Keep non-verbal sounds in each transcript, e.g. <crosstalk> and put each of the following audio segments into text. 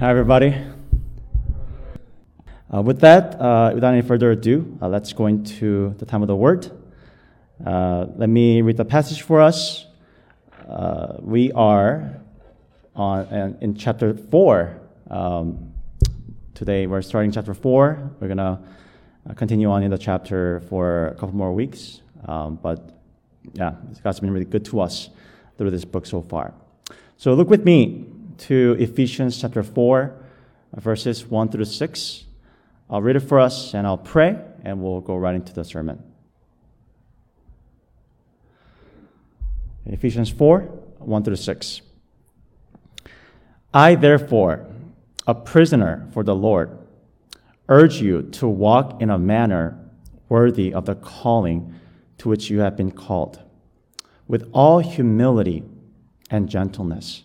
Hi, everybody. Uh, with that, uh, without any further ado, uh, let's go into the time of the word. Uh, let me read the passage for us. Uh, we are on in chapter four. Um, today, we're starting chapter four. We're gonna uh, continue on in the chapter for a couple more weeks. Um, but yeah, God's been really good to us through this book so far. So look with me to Ephesians chapter 4, verses 1 through 6. I'll read it for us and I'll pray and we'll go right into the sermon. Ephesians 4, 1 through 6. I, therefore, a prisoner for the Lord, urge you to walk in a manner worthy of the calling to which you have been called, with all humility and gentleness,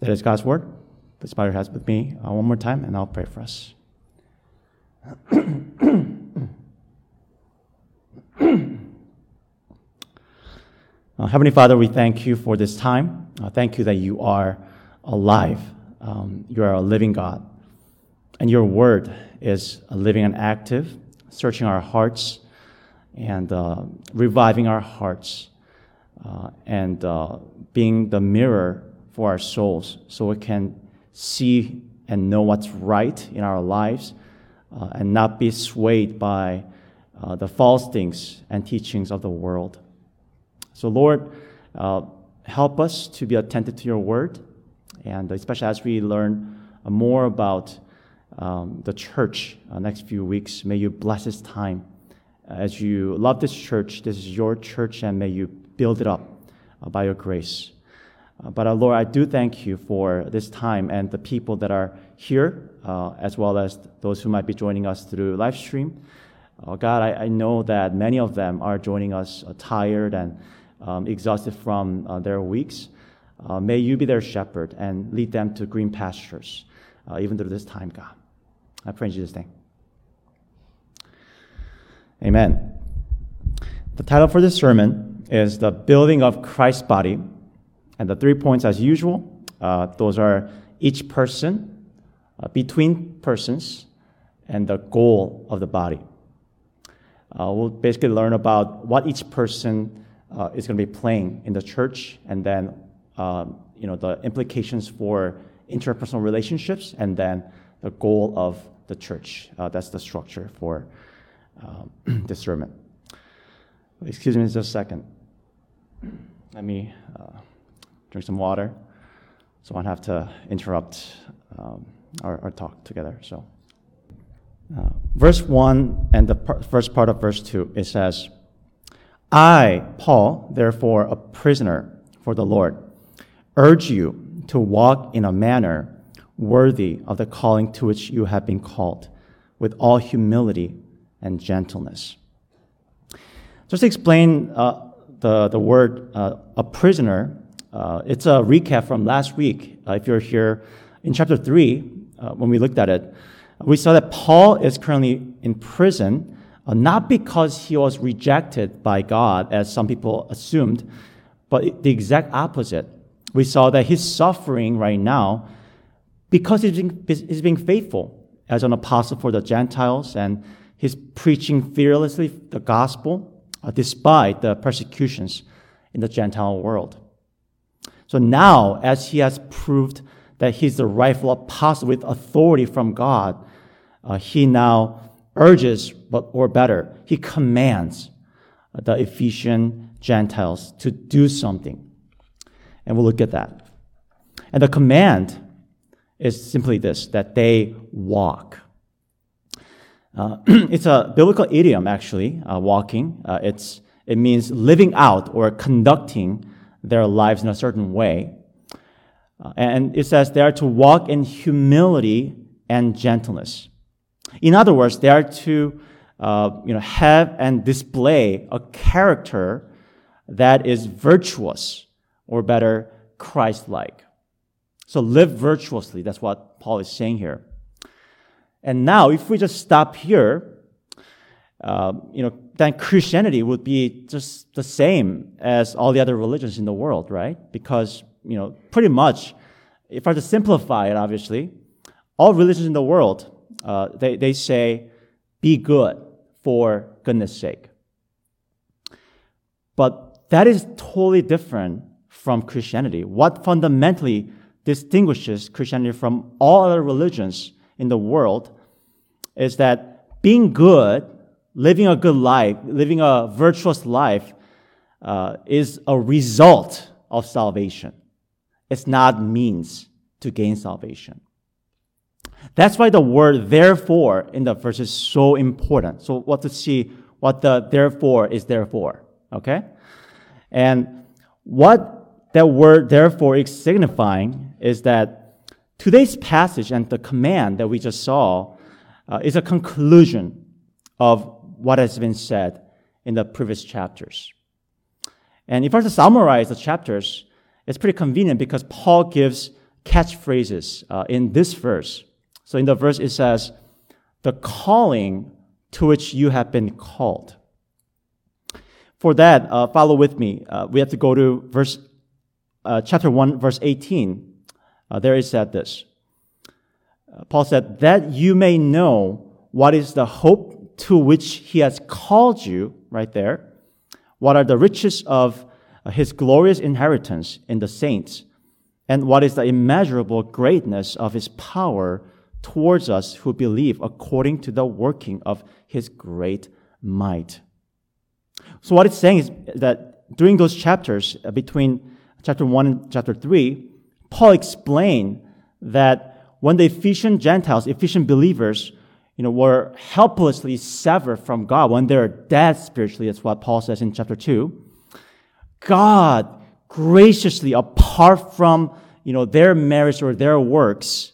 That is God's word. Please bow heads with me uh, one more time, and I'll pray for us. <clears throat> uh, Heavenly Father, we thank you for this time. Uh, thank you that you are alive. Um, you are a living God. And your word is living and active, searching our hearts and uh, reviving our hearts uh, and uh, being the mirror for our souls so we can see and know what's right in our lives uh, and not be swayed by uh, the false things and teachings of the world. So, Lord, uh, help us to be attentive to your word, and especially as we learn more about um, the church uh, next few weeks, may you bless this time. As you love this church, this is your church, and may you build it up uh, by your grace. Uh, but uh, Lord, I do thank you for this time and the people that are here, uh, as well as those who might be joining us through live stream. Uh, God, I, I, know that many of them are joining us uh, tired and um, exhausted from their weeks. may you be their shepherd and lead them to green pastures, even through this time, God. I pray in Jesus' name. Amen. The title for this sermon is the building of Christ's body. And the three points, as usual, uh, those are each person, uh, between persons, and the goal of the body. Uh, we'll basically learn about what each person uh, is going to be playing in the church, and then um, you know the implications for interpersonal relationships, and then the goal of the church. Uh, that's the structure for um, <clears throat> sermon. Excuse me just a second. Let me uh, drink some water so I don't have to interrupt um, our, our, talk together. So, uh, verse 1 and the par- first part of verse 2, it says, I, Paul, therefore a prisoner for the Lord, urge you to walk in a manner worthy of the calling to which you have been called, with all humility and gentleness. Just to explain uh, the, the word uh, a prisoner, uh, it's a recap from last week. Uh, if you're here in chapter 3, uh, when we looked at it, we saw that Paul is currently in prison, uh, not because he was rejected by God, as some people assumed, but the exact opposite. We saw that he's suffering right now because he's being, he's being faithful as an apostle for the Gentiles and he's preaching fearlessly the gospel uh, despite the persecutions in the Gentile world. So now, as he has proved that he's the rightful apostle with authority from God, uh, he now urges, but, or better, he commands the Ephesian Gentiles to do something. And we'll look at that. And the command is simply this that they walk. Uh, <clears throat> it's a biblical idiom, actually, uh, walking. Uh, it's, it means living out or conducting their lives in a certain way. Uh, and it says they are to walk in humility and gentleness. In other words, they are to uh, you know, have and display a character that is virtuous, or better, Christ like. So live virtuously. That's what Paul is saying here. And now, if we just stop here, uh, you know, then Christianity would be just the same as all the other religions in the world, right? Because, you know, pretty much, if I were to simplify it, obviously, all religions in the world, uh, they, they say, be good for goodness sake. But that is totally different from Christianity. What fundamentally distinguishes Christianity from all other religions in the world is that being good, living a good life, living a virtuous life, uh, is a result of salvation. It's not means to gain salvation. That's why the word therefore in the verse is so important. So what to see what the therefore is therefore. Okay? And what that word therefore is signifying is that today's passage and the command that we just saw uh, is a conclusion of what has been said in the previous chapters. And if I were to summarize the chapters, it's pretty convenient because Paul gives catchphrases uh, in this verse. So in the verse, it says, the calling to which you have been called. For that, uh, follow with me. Uh, we have to go to verse, uh, chapter 1, verse 18. Uh, there is said this. Uh, Paul said, that you may know what is the hope to which he has called you, right there. What are the riches of uh, his glorious inheritance in the saints? And what is the immeasurable greatness of his power towards us who believe according to the working of his great might. So, what it's saying is that during those chapters, uh, between chapter 1 and chapter 3, Paul explained that when the Ephesian Gentiles, Ephesian believers, you know, were helplessly severed from God, when they're dead spiritually, that's what Paul says in chapter 2, God graciously, apart from, you know, their merits or their works,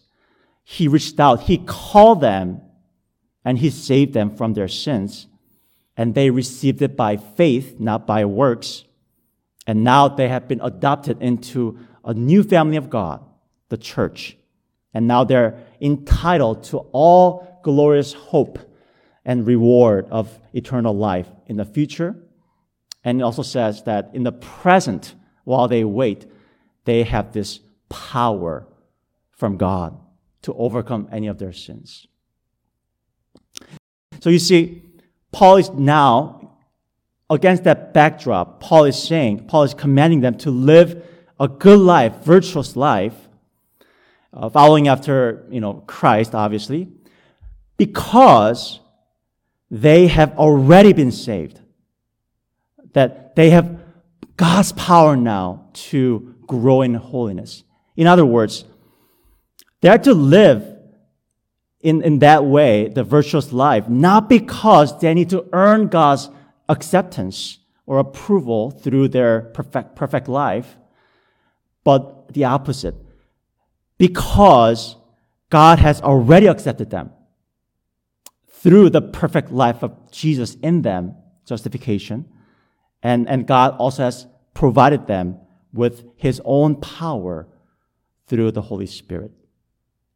he reached out, he called them, and he saved them from their sins. And they received it by faith, not by works. And now they have been adopted into a new family of God, the church. And now they're entitled to all glorious hope and reward of eternal life in the future. And it also says that in the present, while they wait, they have this power from God to overcome any of their sins. So you see, Paul is now, against that backdrop, Paul is saying, Paul is commanding them to live a good life, virtuous life, uh, following after, you know, Christ, obviously, because they have already been saved. That they have God's power now to grow in holiness. In other words, they are to live in, in that way, the virtuous life, not because they need to earn God's acceptance or approval through their perfect, perfect life, but the opposite. Because God has already accepted them through the perfect life of Jesus in them, justification, and, and God also has provided them with His own power through the Holy Spirit.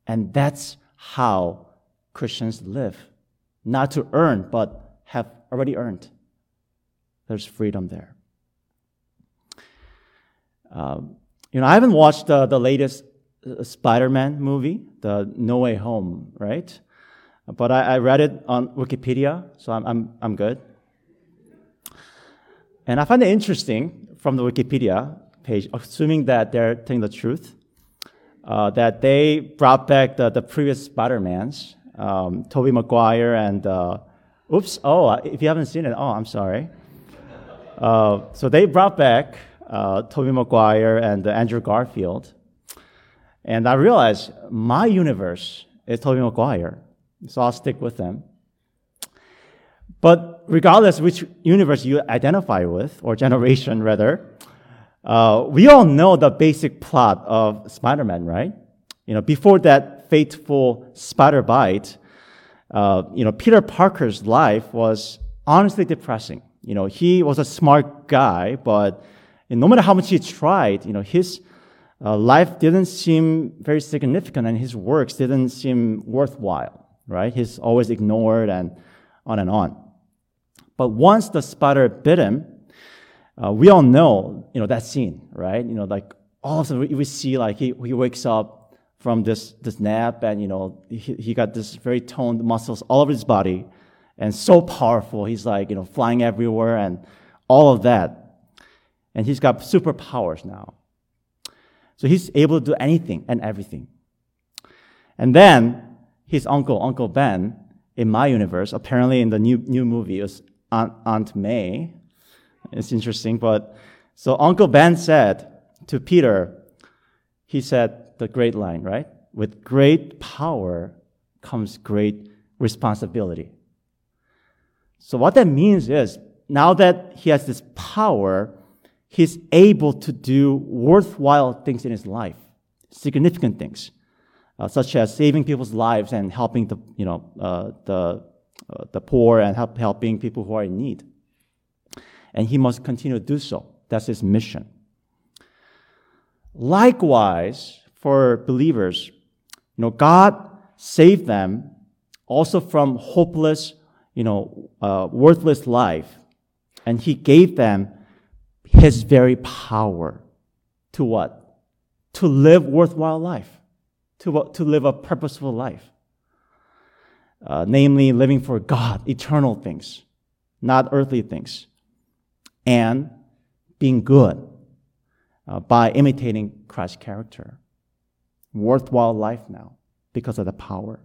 And that's how Christians live. Not to earn, but have already earned. There's freedom there. Um, you know, I haven't watched the, the latest uh, Spider Man movie, the No Way Home, right? But I, I read it on Wikipedia, so I'm, I'm, I'm good. And I find it interesting from the Wikipedia page, assuming that they're telling the truth, uh, that they brought back the, the previous Spider-Mans, um, Tobey Maguire and, uh, oops, oh, uh, if you haven't seen it, oh, I'm sorry. Uh, so they brought back uh, Tobey Maguire and Andrew Garfield. And I realized my universe is Tobey Maguire, so I'll stick with them. But regardless which universe you identify with, or generation rather, Uh, we all know the basic plot of Spider-Man, right? You know, before that fateful spider bite, uh, you know, Peter Parker's life was honestly depressing. You know, he was a smart guy, but no matter how much he tried, you know, his uh, life didn't seem very significant and his works didn't seem worthwhile, right? He's always ignored and on and on. But once the spider bit him, uh, we all know, you know, that scene, right? You know, like all of a sudden we, see like he, he wakes up from this, this nap and, you know, he, he got this very toned muscles all over his body and so powerful. He's like, you know, flying everywhere and all of that. And he's got superpowers now. So he's able to do anything and everything. And then his uncle, Uncle Ben, in my universe, apparently in the new, new movie, was Aunt, Aunt May, it's interesting, but so Uncle Ben said to Peter, he said the great line, right? With great power comes great responsibility. So what that means is now that he has this power, he's able to do worthwhile things in his life, significant things, uh, such as saving people's lives and helping the, you know, uh, the, uh, the poor and help, helping people who are in need and he must continue to do so. That's his mission. Likewise, for believers, you know, God saved them also from hopeless, you know, uh, worthless life, and He gave them His very power to what? To live worthwhile life, to to live a purposeful life. Uh, namely, living for God, eternal things, not earthly things and being good uh, by imitating Christ's character. Worthwhile life now because of the power.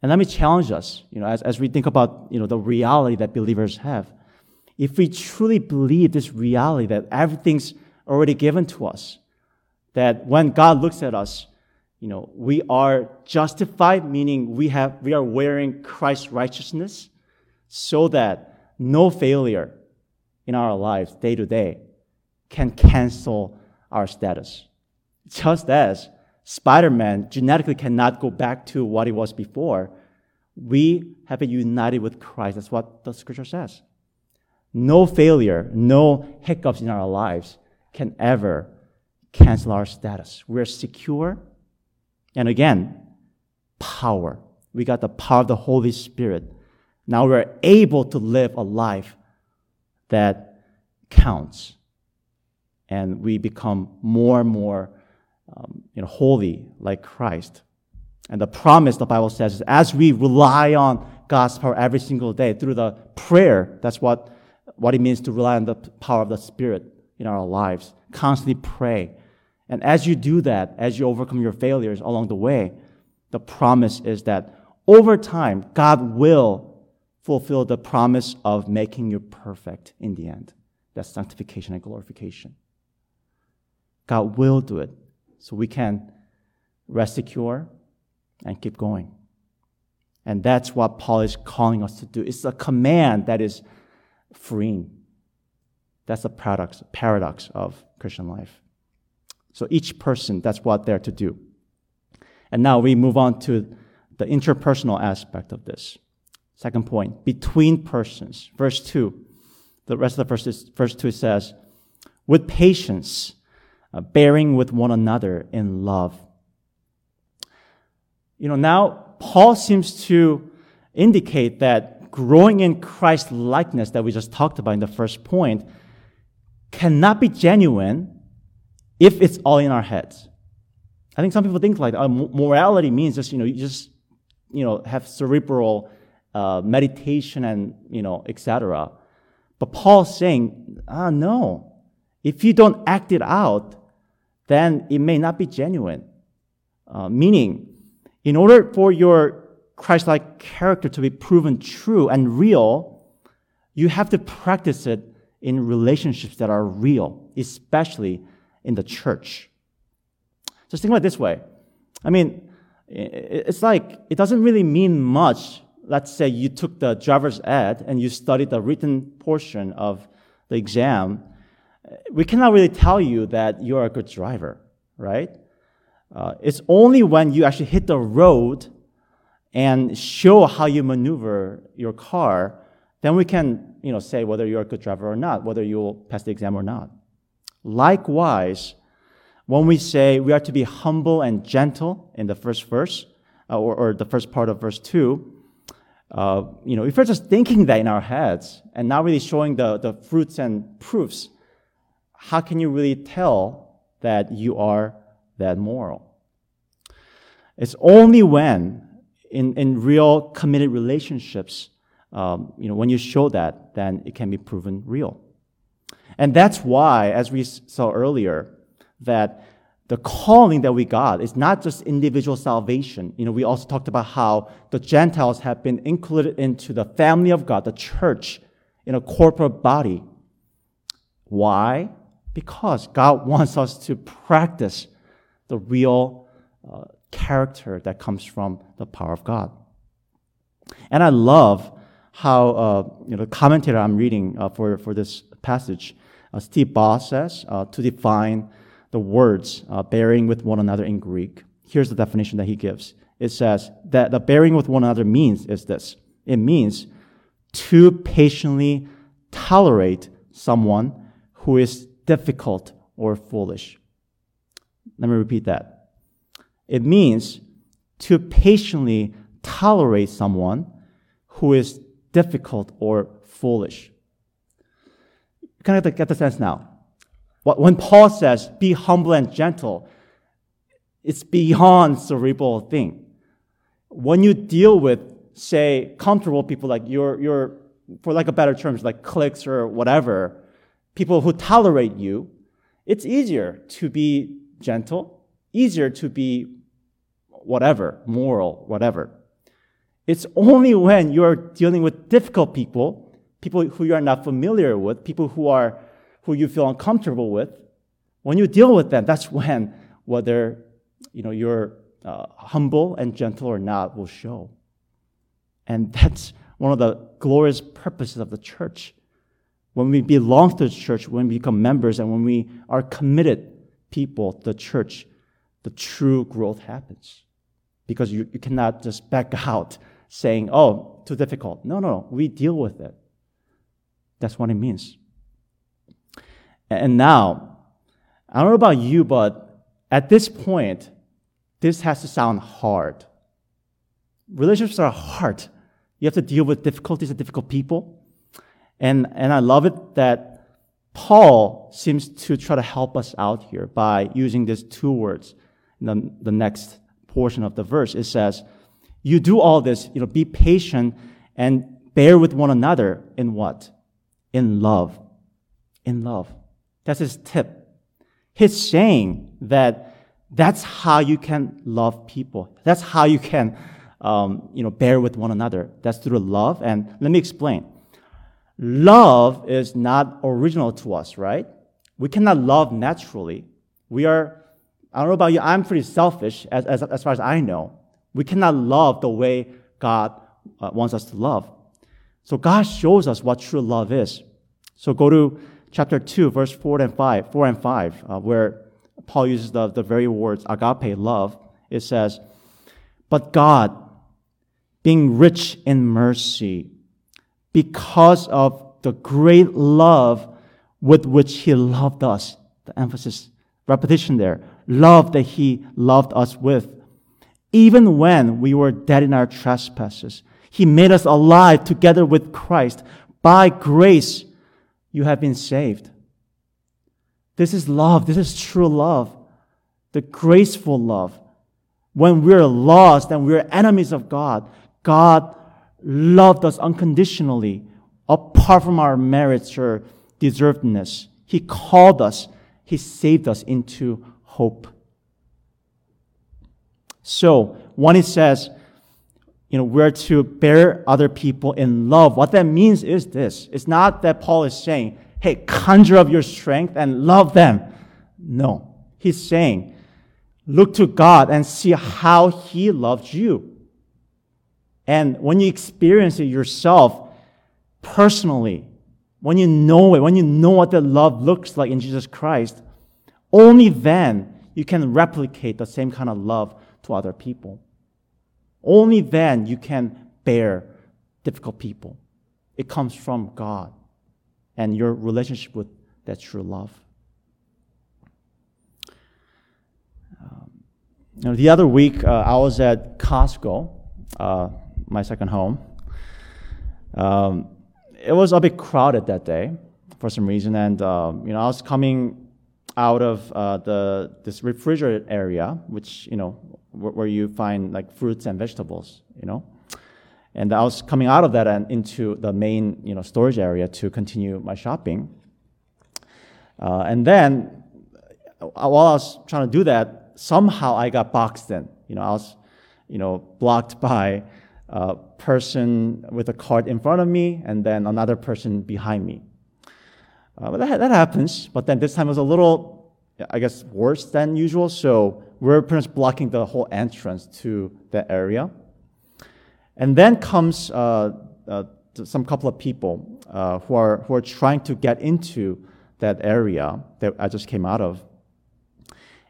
And let me challenge us, you know, as, as we think about, you know, the reality that believers have. If we truly believe this reality that everything's already given to us, that when God looks at us, you know, we are justified, meaning we have, we are wearing Christ's righteousness so that no failure in our lives day to day can cancel our status. Just as Spider Man genetically cannot go back to what he was before, we have been united with Christ. That's what the scripture says. No failure, no hiccups in our lives can ever cancel our status. We're secure. And again, power. We got the power of the Holy Spirit. Now we're able to live a life that counts. And we become more and more um, you know, holy like Christ. And the promise the Bible says is as we rely on God's power every single day through the prayer, that's what, what it means to rely on the power of the Spirit in our lives. Constantly pray. And as you do that, as you overcome your failures along the way, the promise is that over time, God will fulfill the promise of making you perfect in the end. That's sanctification and glorification. God will do it so we can rest secure and keep going. And that's what Paul is calling us to do. It's a command that is freeing. That's the paradox, paradox of Christian life. So each person, that's what they're to do. And now we move on to the interpersonal aspect of this. Second point, between persons. Verse 2, the rest of the verse, is, verse 2 says, with patience, uh, bearing with one another in love. You know, now Paul seems to indicate that growing in Christ likeness that we just talked about in the first point cannot be genuine if it's all in our heads. I think some people think like uh, morality means just, you know, you just, you know, have cerebral uh, meditation and you know etc. But Paul's saying, ah, no. If you don't act it out, then it may not be genuine. Uh, meaning, in order for your Christ-like character to be proven true and real, you have to practice it in relationships that are real, especially in the church. Just think about it this way. I mean, it's like it doesn't really mean much let's say you took the driver's ed and you studied the written portion of the exam, we cannot really tell you that you're a good driver, right? Uh, it's only when you actually hit the road and show how you maneuver your car, then we can, you know, say whether you're a good driver or not, whether you'll pass the exam or not. Likewise, when we say we are to be humble and gentle in the first verse, uh, or, or, the first part of verse 2, uh, you know, if we're just thinking that in our heads and not really showing the, the fruits and proofs, how can you really tell that you are that moral? It's only when, in, in real committed relationships, um, you know, when you show that, then it can be proven real. And that's why, as we saw earlier, that the calling that we got is not just individual salvation. You know, we also talked about how the Gentiles have been included into the family of God, the church, in a corporate body. Why? Because God wants us to practice the real uh, character that comes from the power of God. And I love how uh, you know the commentator I'm reading uh, for for this passage, Steve Boss says to define the words uh, bearing with one another in Greek. Here's the definition that he gives. It says that the bearing with one another means is this. It means to patiently tolerate someone who is difficult or foolish. Let me repeat that. It means to patiently tolerate someone who is difficult or foolish. Kind of get the sense now. When Paul says, be humble and gentle, it's beyond cerebral thing. When you deal with, say, comfortable people like your, your, for like a better terms, like cliques or whatever, people who tolerate you, it's easier to be gentle, easier to be whatever, moral, whatever. It's only when you're dealing with difficult people, people who you are not familiar with, people who are who you feel uncomfortable with, when you deal with them, that's <laughs> when whether you know you're uh, humble and gentle or not will show. And that's one of the glorious purposes of the church. When we belong to the church, when we become members, and when we are committed people, the church, the true growth happens. Because you, you cannot just back <laughs> out saying, oh, too difficult. No, no, no. We deal with it. That's what it means. And now, I don't know about you, but at this point, this has to sound hard. Relationships are hard. You have to deal with difficulties and difficult people. And, and I love it that Paul seems to try to help us out here by using these two words in the, the next portion of the verse. It says, You do all this, you know, be patient and bear with one another in what? In love. In love. That's his tip. He's saying that that's how you can love people. That's how you can, um, you know, bear with one another. That's through love. And let me explain. Love is not original to us, right? We cannot love naturally. We are, I don't know about you, I'm pretty selfish as, as, as far as I know. We cannot love the way God uh, wants us to love. So God shows us what true love is. So go to chapter 2, verse 4 and 5, 4 and 5, uh, where Paul uses the, the very words agape, love. It says, But God, being rich in mercy, because of the great love with which He loved us, the emphasis, repetition there, love that He loved us with, even when we were dead in our trespasses, He made us alive together with Christ. By grace, you have been saved. This is love. This is true love. The graceful love. When we're lost and we're enemies of God, God loved us unconditionally, apart from our merits or deservedness. He called us, He saved us into hope. So, when it says, you know, we're to bear other people in love. What that means is this. It's not that Paul is saying, hey, conjure up your strength and love them. No. He's saying, look to God and see how He loved you. And when you experience it yourself, personally, when you know it, when you know what that love looks like in Jesus Christ, only then you can replicate the same kind of love to other people. Only then you can bear difficult people. It comes from God and your relationship with that true love. Um, you know, the other week, uh, I was at Costco, uh, my second home. Um, it was a bit crowded that day for some reason, and um, you know, I was coming out of uh, the this refrigerated area, which you know where, where, you find like fruits and vegetables, you know. And I was coming out of that and into the main you know storage area to continue my shopping. Uh, and then uh, while I was trying to do that, somehow I got boxed in. You know, I was you know blocked by a person with a cart in front of me and then another person behind me. Uh, but that, that happens. But then this time it was a little, I guess, worse than usual. So we're pretty much blocking the whole entrance to that area. And then comes uh, uh, some couple of people uh, who are who are trying to get into that area that I just came out of.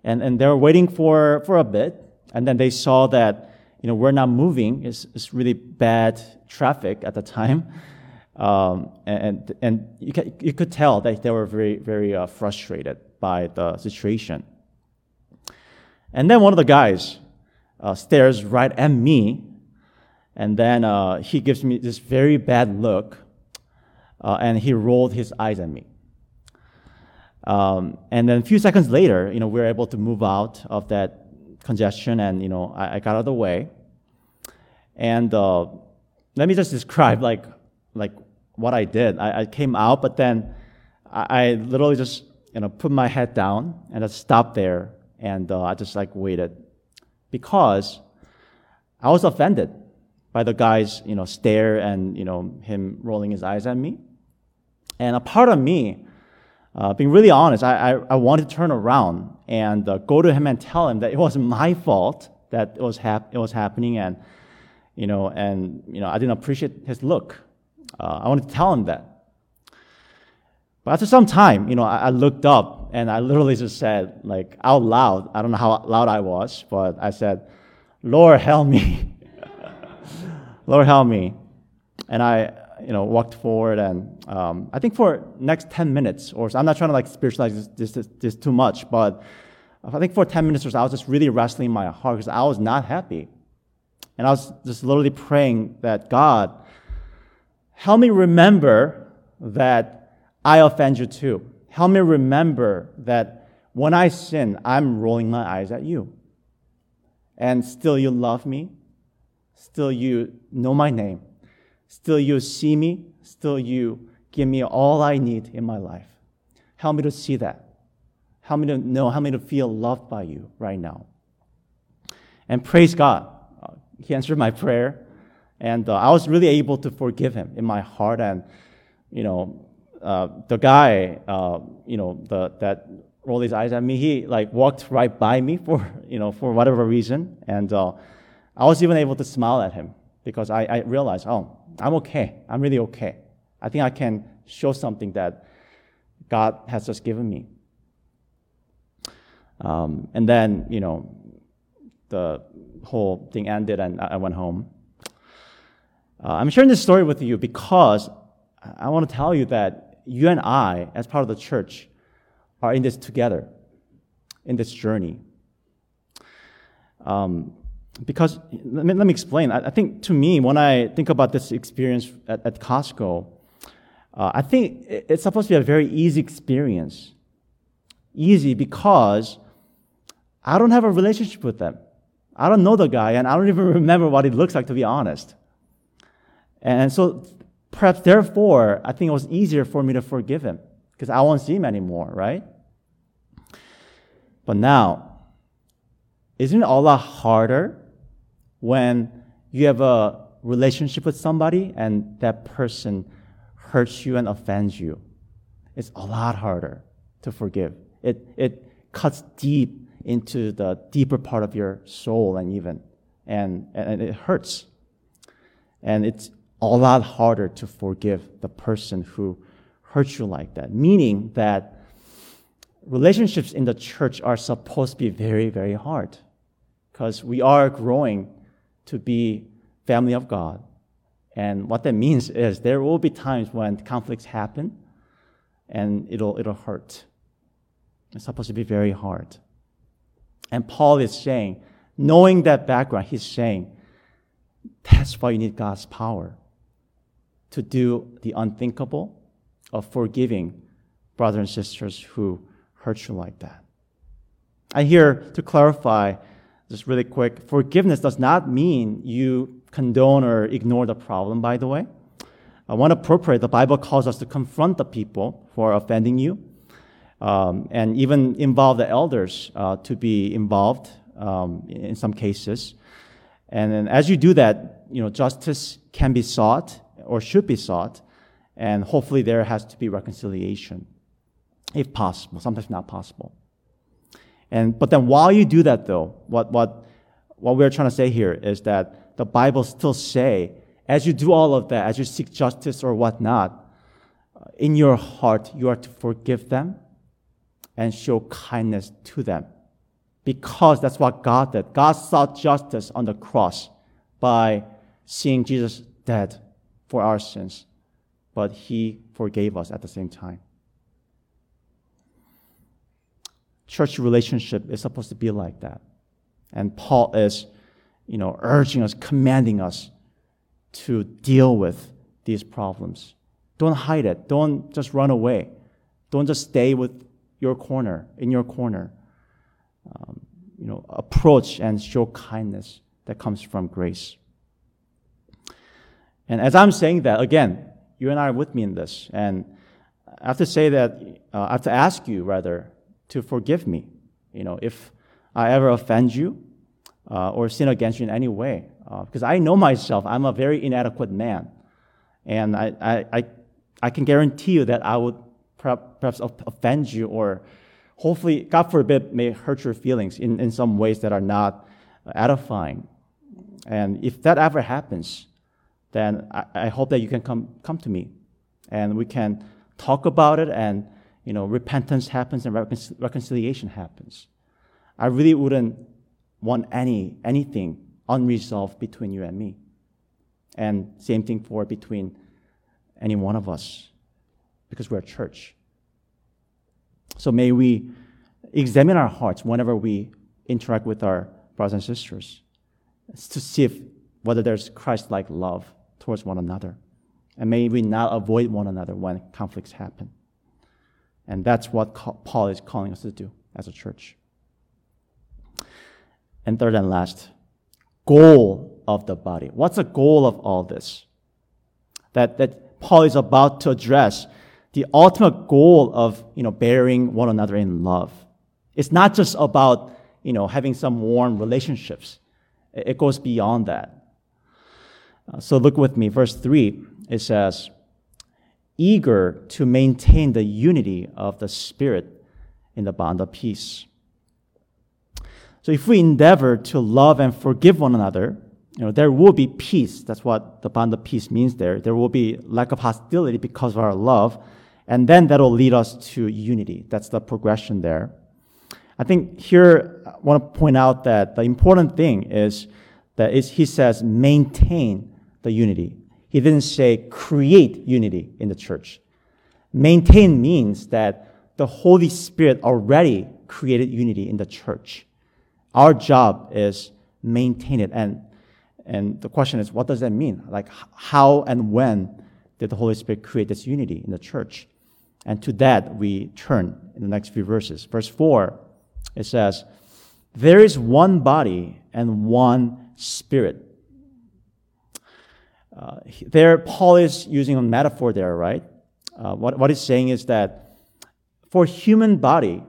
And and they were waiting for for a bit, and then they saw that you know we're not moving. It's, it's really bad traffic at the time. Um, and and you, can, you could tell that they were very, very uh, frustrated by the situation. And then one of the guys uh, stares right at me, and then uh, he gives me this very bad look, uh, and he rolled his eyes at me. Um, and then a few seconds later, you know, we were able to move out of that congestion, and you know, I, I got out of the way. And uh, let me just describe like like what I did. I, I came out, but then I, I, literally just you know put my head down and just stopped there, and uh, I just like waited because I was offended by the guy's you know stare and you know him rolling his eyes at me, and a part of me. Uh, being really honest, I, I, I, wanted to turn around and uh, go to him and tell him that it wasn't my fault that it was, hap- it was happening and, you know, and, you know, I didn't appreciate his look. Uh, I wanted to tell him that. But after some time, you know, I, I, looked up and I literally just said, like out loud, I don't know how loud I was, but I said, Lord, help me. <laughs> Lord, help me. And I, you know, walked forward and um, I think for next 10 minutes or so, I'm not trying to like spiritualize this, this, this too much, but I think for 10 minutes or so, I was just really wrestling my heart because I was not happy. And I was just literally praying that God, Help me remember that I offend you too. Help me remember that when I sin, I'm rolling my eyes at you. And still you love me. Still you know my name. Still you see me. Still you give me all I need in my life. Help me to see that. Help me to know, help me to feel loved by you right now. And praise God. He answered my prayer. And uh, I was really able to forgive him in my heart. And, you know, uh, the guy, uh, you know, the, that rolled his eyes at me, he like walked right by me for, <laughs> you know, for whatever reason. And uh, I was even able to smile at him because I, I realized, oh, I'm okay. I'm really okay. I think I can show something that God has just given me. Um, and then, you know, the whole thing ended and I went home. Uh, I'm sharing this story with you because I want to tell you that you and I, as part of the church, are in this together, in this journey. Um, because let me, let me explain. I, I, think to me, when I think about this experience at, at Costco, uh, I think it's supposed to be a very easy experience. Easy because I don't have a relationship with them. I don't know the guy, and I don't even <laughs> remember what he looks like, to be honest. And so perhaps therefore, I think it was easier for me to forgive him because I won't see him anymore, right? But now, isn't it a lot harder when you have a relationship with somebody and that person hurts you and offends you? It's a lot harder to forgive. It, it cuts deep into the deeper part of your soul and even, and, and it hurts. And it's a lot harder to forgive the person who hurt you like that. Meaning that relationships in the church are supposed to be very, very hard because we are growing to be family of God. And what that means is there will be times when conflicts happen and it'll, it'll hurt. It's supposed to be very hard. And Paul is saying, knowing that background, he's saying, that's why you need God's power to do the unthinkable of forgiving brothers and sisters who hurt you like that. And here, to clarify, just really quick, forgiveness does not mean you condone or ignore the problem, by the way. I want to appropriate, the Bible calls us to confront the people who are offending you um, and even involve the elders uh, to be involved um, in some cases. And then as you do that, you know, justice can be sought or should be sought, and hopefully there has to be reconciliation, if possible. Sometimes not possible. And but then while you do that, though, what what what we're trying to say here is that the Bible still say, as you do all of that, as you seek justice or whatnot, uh, in your heart you are to forgive them and show kindness to them because that's what God did. God sought justice on the cross by seeing Jesus dead for our sins, but he forgave us at the same time. Church relationship is supposed to be like that. And Paul is, you know, urging us, commanding us to deal with these problems. Don't hide it. Don't just run away. Don't just stay with your corner, in your corner um, you know, approach and show kindness that comes from grace. And as I'm saying that, again, you and I are with me in this. And I have to say that, uh, I have to ask you, rather, to forgive me. You know, if I ever offend you uh, or sin against you in any way. Uh, because I know myself, I'm a very inadequate man. And I, I, I, I can guarantee you that I would perhaps offend you or hopefully, God forbid, may hurt your feelings in, in some ways that are not edifying. And if that ever happens, then I, I hope that you can come, come to me and we can talk about it and you know repentance happens and recon- reconciliation happens. I really wouldn't want any anything unresolved between you and me. And same thing for between any one of us because we're a church. So may we examine our hearts whenever we interact with our brothers and sisters to see if, whether there's Christ like love towards one another. And may we not avoid one another when conflicts happen. And that's what Paul is calling us to do as a church. And third and last, goal of the body. What's the goal of all this? That, that Paul is about to address the ultimate goal of you know bearing one another in love. It's not just about you know having some warm relationships. It goes beyond that. Uh, so look with me, verse three. It says, "Eager to maintain the unity of the spirit in the bond of peace." So if we endeavor to love and forgive one another, you know, there will be peace. That's what the bond of peace means there. There will be lack of hostility because of our love. And then that'll lead us to unity. That's the progression there. I think here I want to point out that the important thing is that he says maintain the unity. He didn't say create unity in the church. Maintain means that the Holy Spirit already created unity in the church. Our job is maintain it. And, and the question is, what does that mean? Like, how and when did the Holy Spirit create this unity in the church? And to that we turn in the next few verses. Verse 4, it says, There is one body and one spirit. Uh, there, Paul is using a metaphor there, right? Uh, what, what he's saying is that for human body,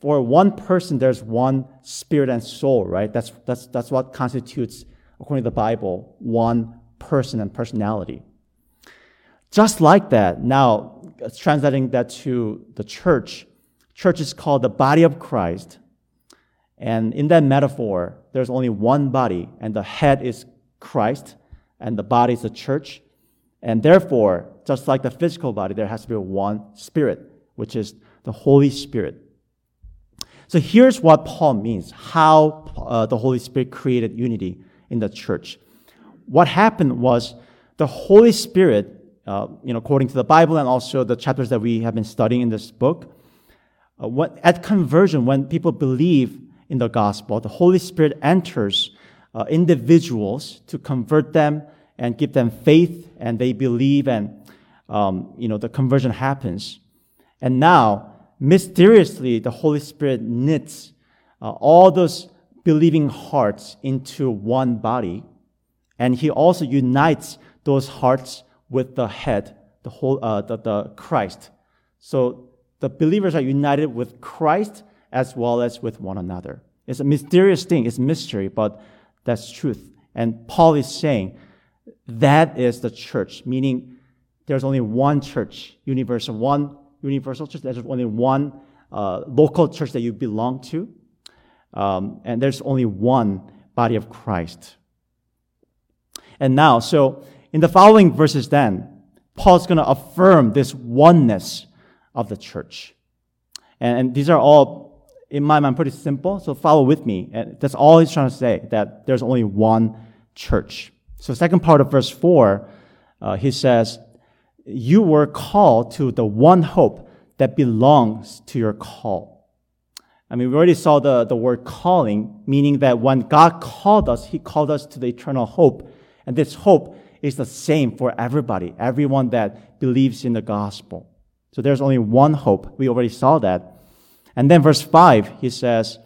for one person, there's one spirit and soul, right? That's, that's, that's what constitutes, according to the Bible, one person and personality. Just like that, now, translating that to the church, church is called the body of Christ. And in that metaphor, there's only one body, and the head is Christ, and the body is the church. And therefore, just like the physical body, there has to be one spirit, which is the Holy Spirit. So here's what Paul means how uh, the Holy Spirit created unity in the church. What happened was the Holy Spirit, uh, you know, according to the Bible and also the chapters that we have been studying in this book, uh, what, at conversion, when people believe in the gospel, the Holy Spirit enters uh, individuals to convert them and give them faith, and they believe, and um, you know the conversion happens. And now, mysteriously, the Holy Spirit knits uh, all those believing hearts into one body, and He also unites those hearts with the head, the whole, uh, the, the Christ. So the believers are united with Christ as well as with one another. It's a mysterious thing, it's mystery, but that's truth. And Paul is saying that is the church, meaning there's only one church, universal, one universal church. There's only one uh, local church that you belong to. Um, and there's only one body of Christ. And now, so in the following verses, then, Paul's going to affirm this oneness of the church. And, and these are all, in my mind, pretty simple. So follow with me. And that's all he's trying to say, that there's only one church. So second part of verse 4, uh, he says, You were called to the one hope that belongs to your call. I mean, we already saw the, the word calling, meaning that when God called us, He called us to the eternal hope. And this hope is the same for everybody, everyone that believes in the gospel. So there's only one hope. We already saw that. And then verse 5, he says,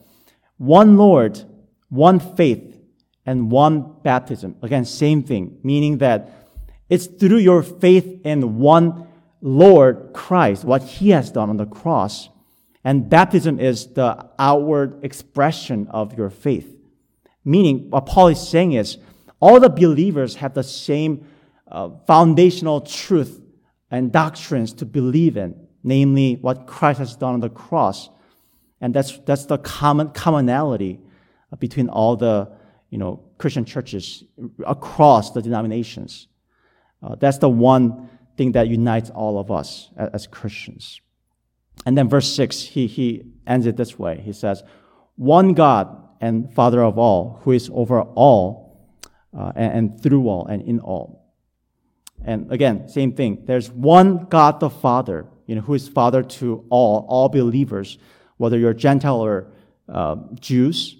one Lord, one faith, and one baptism. Again, same thing, meaning that it's through your faith in one Lord Christ, what he has done on the cross. And baptism is the outward expression of your faith. Meaning, what Paul is saying is, all the believers have the same uh, foundational truth and doctrines to believe in, namely what Christ has done on the cross. And that's, that's the common commonality between all the you know, Christian churches across the denominations. Uh, that's the one thing that unites all of us as, as, Christians. And then verse 6, he, he ends it this way. He says, One God and Father of all, who is over all uh, and, and through all and in all. And again, same thing. There's one God the Father, you know, who is Father to all, all believers, whether you're Gentile or uh, Jews,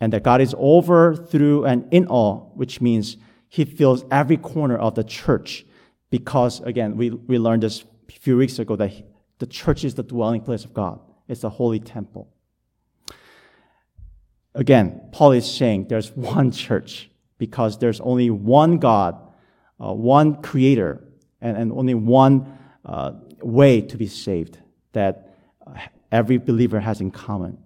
and that God is over, through, and in all, which means He fills every corner of the church. Because again, we, we learned this a few weeks ago that the church is the dwelling place of God. It's a holy temple. Again, Paul is saying there's one church because there's only one God uh, one creator and, and only one uh, way to be saved that every believer has in common.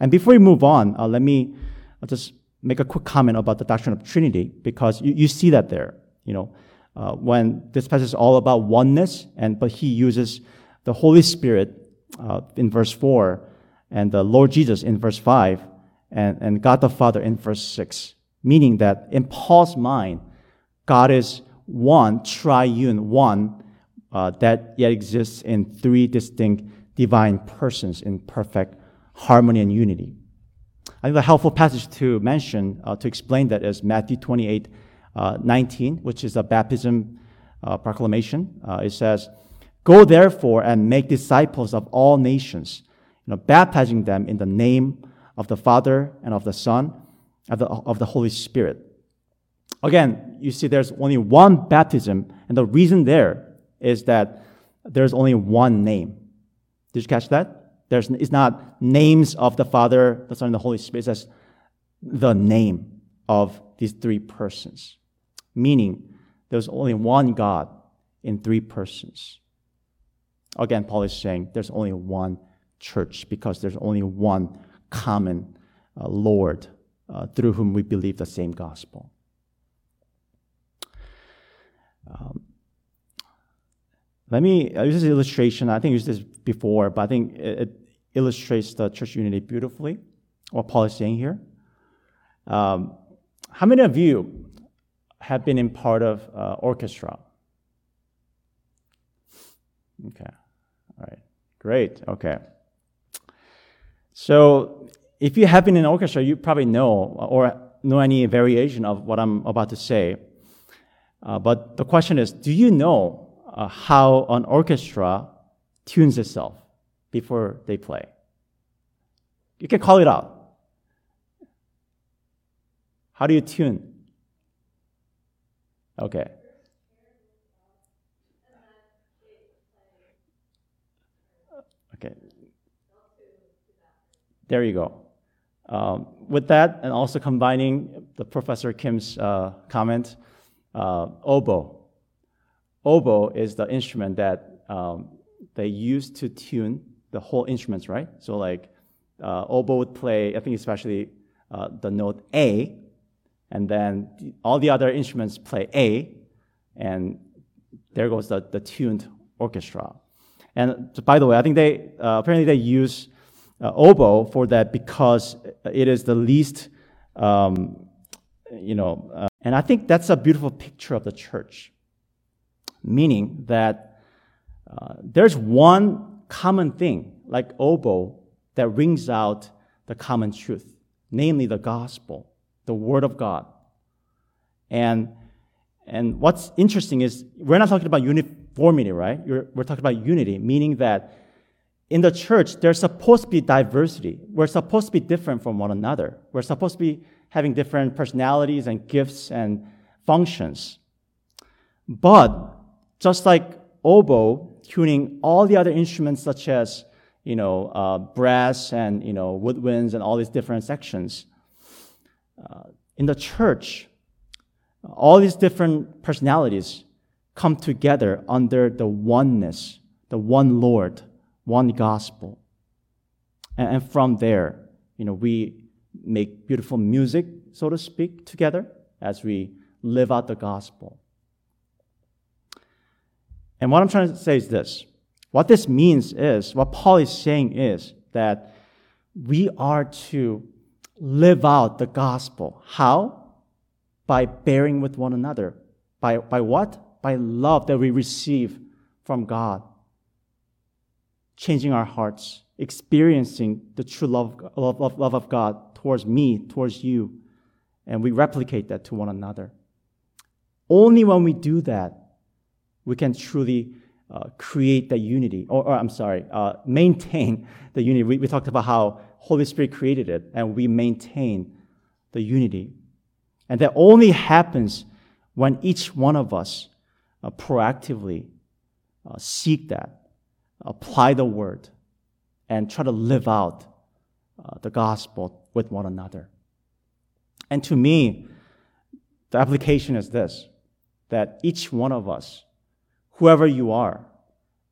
And before we move on, uh, let me uh, just make a quick comment about the doctrine of Trinity because you, you see that there. You know, uh, when this passage is all about oneness, and but he uses the Holy Spirit uh, in verse four, and the Lord Jesus in verse five, and, and God the Father in verse six, meaning that in Paul's mind, God is one, triune, one, uh, that yet exists in three distinct divine persons in perfect harmony and unity. I think the helpful passage to mention uh, to explain that is Matthew 28 uh, 19, which is a baptism uh, proclamation. Uh, it says, Go therefore and make disciples of all nations, you know, baptizing them in the name of the Father and of the Son, of the, of the Holy Spirit Again, you see there's only one baptism, and the reason there is that there's only one name. Did you catch that? There's, it's not names of the Father, the Son, and the Holy Spirit. It says the name of these three persons. Meaning, there's only one God in three persons. Again, Paul is saying there's only one church because there's only one common uh, Lord uh, through whom we believe the same gospel. Um, let me use this illustration. I think I used this before, but I think it, it, illustrates the church unity beautifully, what Paul is saying here. Um, how many of you have been in part of uh, orchestra? Okay. All right. Great. Okay. So, if you have been in orchestra, you probably know or know any variation of what I'm about to say. Uh, but the question is do you know uh, how an orchestra tunes itself before they play? You can call it out. How do you tune? Okay. Okay. There you go. Um, with that, and also combining the Professor Kim's uh, comment, uh, oboe. Oboe is the instrument that um, they use to tune the whole instruments, right? So, like, uh, oboe would play, I think, especially uh, the note A, and then all the other instruments play A, and there goes the, the tuned orchestra. And by the way, I think they uh, apparently they use uh, oboe for that because it is the least, um, you know, uh, and I think that's a beautiful picture of the church, meaning that uh, there's one common thing, like oboe, that rings out the common truth, namely the gospel, the word of God. And, and what's interesting is we're not talking about uniformity, right? we're talking about unity, meaning that in the church, there's supposed to be diversity. We're supposed to be different from one another. We're supposed to be having different personalities and gifts and functions. But just like oboe tuning all the other instruments, such as you know uh, brass and you know woodwinds and all these different sections, uh, in the church, all these different personalities come together under the oneness, the one Lord one gospel. And, and from there, you know, we make beautiful music, so to speak, together as we live out the gospel. And what I'm trying to say is this. What this means is, what Paul is saying is that we are to live out the gospel. How? By bearing with one another. By, by what? By love that we receive from God changing our hearts, experiencing the true love, love, love of God towards me, towards you, and we replicate that to one another. Only when we do that, we can truly uh, create that unity, or, or I'm sorry, uh, maintain <laughs> the unity. We, we talked about how Holy Spirit created it, and we maintain the unity. And that only happens when each one of us uh, proactively uh, seek that apply the word, and try to live out uh, the gospel with one another. And to me, the application is this that each one of us, whoever you are,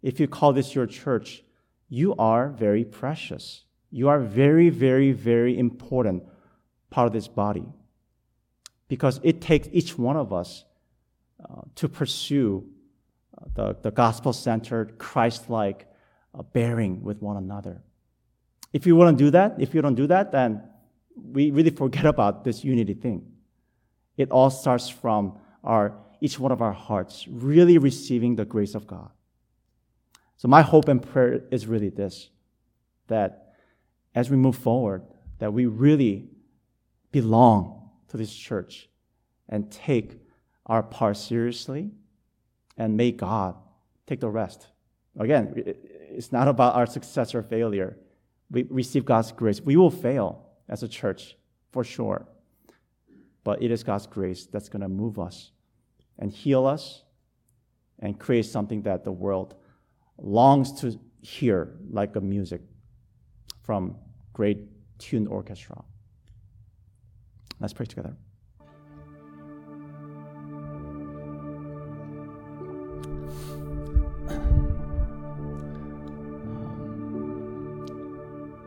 if you call this your church, you are very precious. You are very, very, very important part of this body. Because it takes each one of us uh, to pursue the, the gospel centered, Christ like uh, bearing with one another. If you wouldn't do that, if you don't do that, then we really forget about this unity thing. It all starts from our each one of our hearts really receiving the grace of God. So my hope and prayer is really this that as we move forward, that we really belong to this church and take our part seriously and may God take the rest. Again, it's not about our success or failure. We receive God's grace. We will fail as a church, for sure. But it is God's grace that's going to move us and heal us and create something that the world longs to hear, like a music from great tuned orchestra. Let's pray together.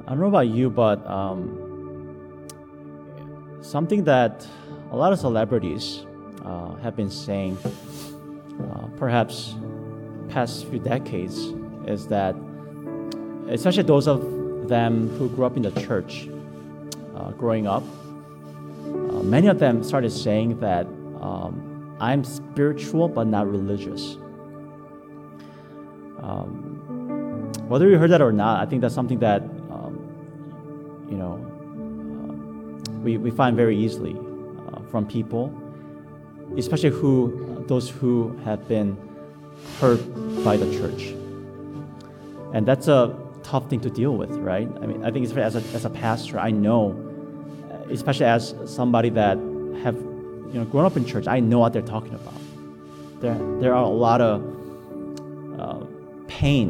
I don't know about you, but um, something that a lot of celebrities uh, have been saying, uh, perhaps past few decades, is that especially those of them who grew up in the church, uh, growing up, uh, many of them started saying that um, I'm spiritual but not religious. Um, whether you heard that or not, I think that's something that um, you know uh, we, we find very easily uh, from people, especially who those who have been hurt by the church, and that's a tough thing to deal with, right? I mean, I think as a, as a pastor, I know, especially as somebody that have you know grown up in church, I know what they're talking about. There there are a lot of uh, pain,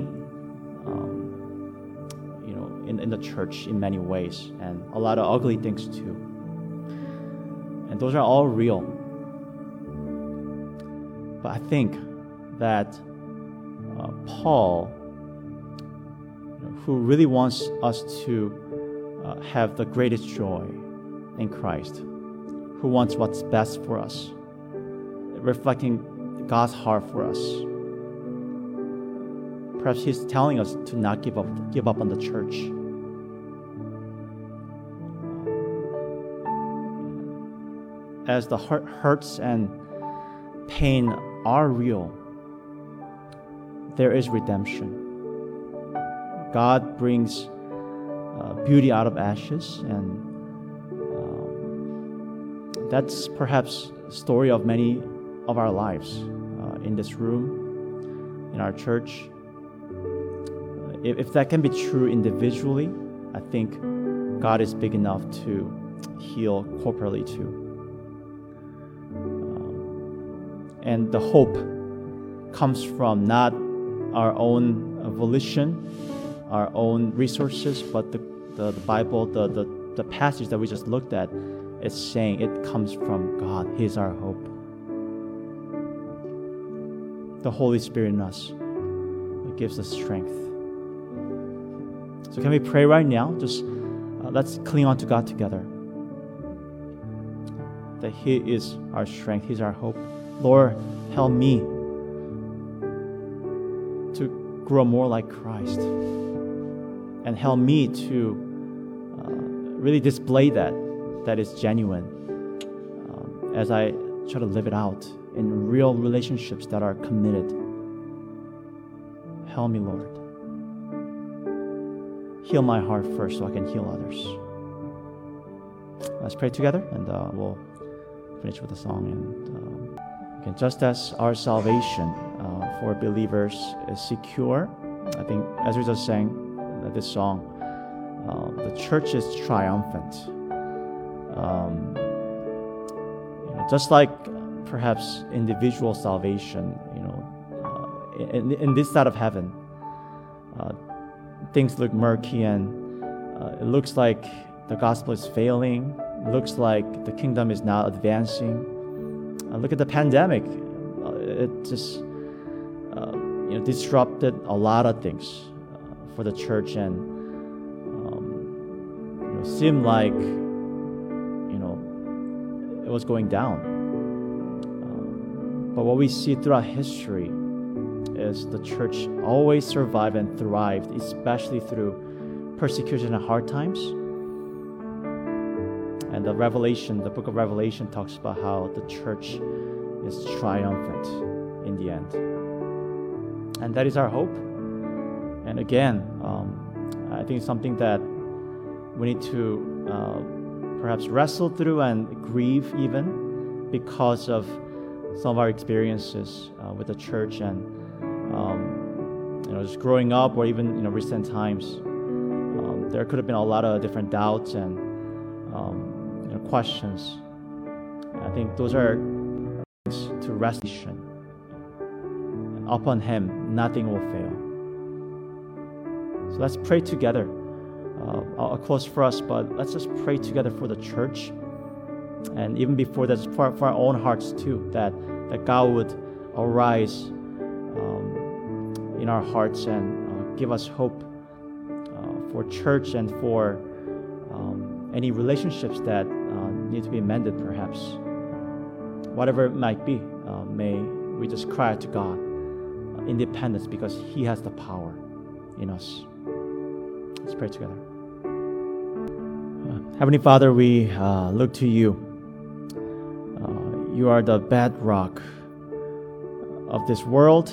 um, you know, in, in the church in many ways, and a lot of ugly things too. And those are all real. But I think that uh, Paul, you know, who really wants us to uh, have the greatest joy in Christ, who wants what's best for us, reflecting God's heart for us Perhaps he's telling us to not give up, give up on the church. As the heart hurts and pain are real, there is redemption. God brings uh, beauty out of ashes, and um, that's perhaps the story of many of our lives uh, in this room, in our church if, if that can be true individually, I think God is big enough to heal corporately too. And the hope comes from not our own volition, our own resources, but the, the, the Bible, the, the, the passage that we just looked at, is saying it comes from God. He's our hope. The Holy Spirit in us it gives us strength. So, can we pray right now? Just uh, let's cling on to God together. That He is our strength, He's our hope. Lord, help me to grow more like Christ. And help me to uh, really display that, that is genuine um, as I try to live it out in real relationships that are committed. Help me, Lord heal my heart first so I can heal others. Let's pray together and uh, we'll finish with a song. And uh, again, just as our salvation uh, for believers is secure, I think as we just sang uh, this song, uh, the church is triumphant. Um, you know, just like perhaps individual salvation, you know, uh, in, in this side of heaven, things look murky and uh, it looks like the gospel is failing. It looks like the kingdom is not advancing. Uh, look at the pandemic. Uh, it just uh, you know disrupted a lot of things uh, for the church and um, you know, seemed like you know it was going down. Um, but what we see throughout history is the church always survived and thrived, especially through persecution and hard times. And the Revelation, the book of Revelation, talks about how the church is triumphant in the end. And that is our hope. And again, um, I think it's something that we need to uh, perhaps wrestle through and grieve even because of some of our experiences uh, with the church and um, you know, just growing up or even you know recent times, um, there could have been a lot of different doubts and um, questions. I think those are to rest upon Him. Nothing will fail. So let's pray together. Uh, I'll close for us, but let's just pray together for the church, and even before that, for, for our own hearts too, that that God would arise in our hearts and uh, give us hope uh, for church and for um, any relationships that need to be mended, perhaps. Whatever it might be, uh, may we just cry to God uh, independence because He has the power in us. Let's pray together. Heavenly Father, we look to you. you are the bedrock of this world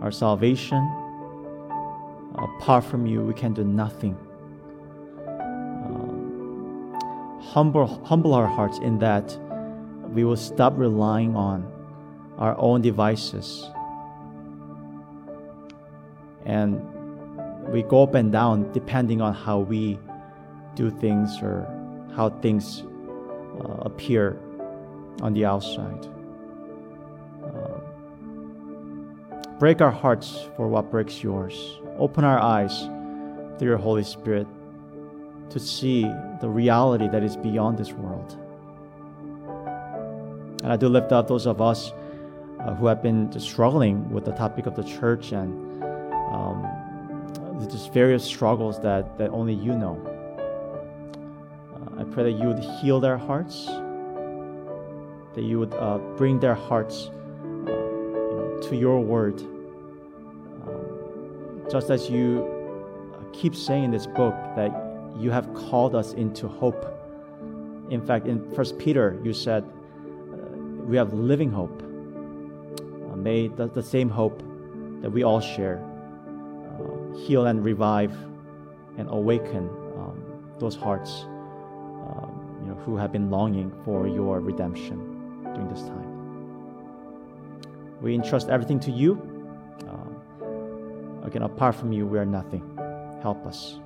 our salvation. Apart from you, we can do nothing. Humble, humble our hearts in that we will stop relying on our own devices. And we go up and down depending on how we do things or how things uh, appear on the outside. Uh, break our hearts for what breaks yours. Open our eyes through your Holy Spirit to see the reality that is beyond this world. And I do lift up those of us uh, who have been struggling with the topic of the church and um, just various struggles that, that only you know. Uh, I pray that you would heal their hearts, that you would uh, bring their hearts uh, you know, to your word. Um, just as you uh, keep saying in this book that you have called us into hope. In fact, in First Peter, you said, we have living hope. Uh, may the, the, same hope that we all share uh, heal and revive and awaken um, those hearts um, you know, who have been longing for your redemption during this time. We entrust everything to you. Uh, again, apart from you, we are nothing. Help us.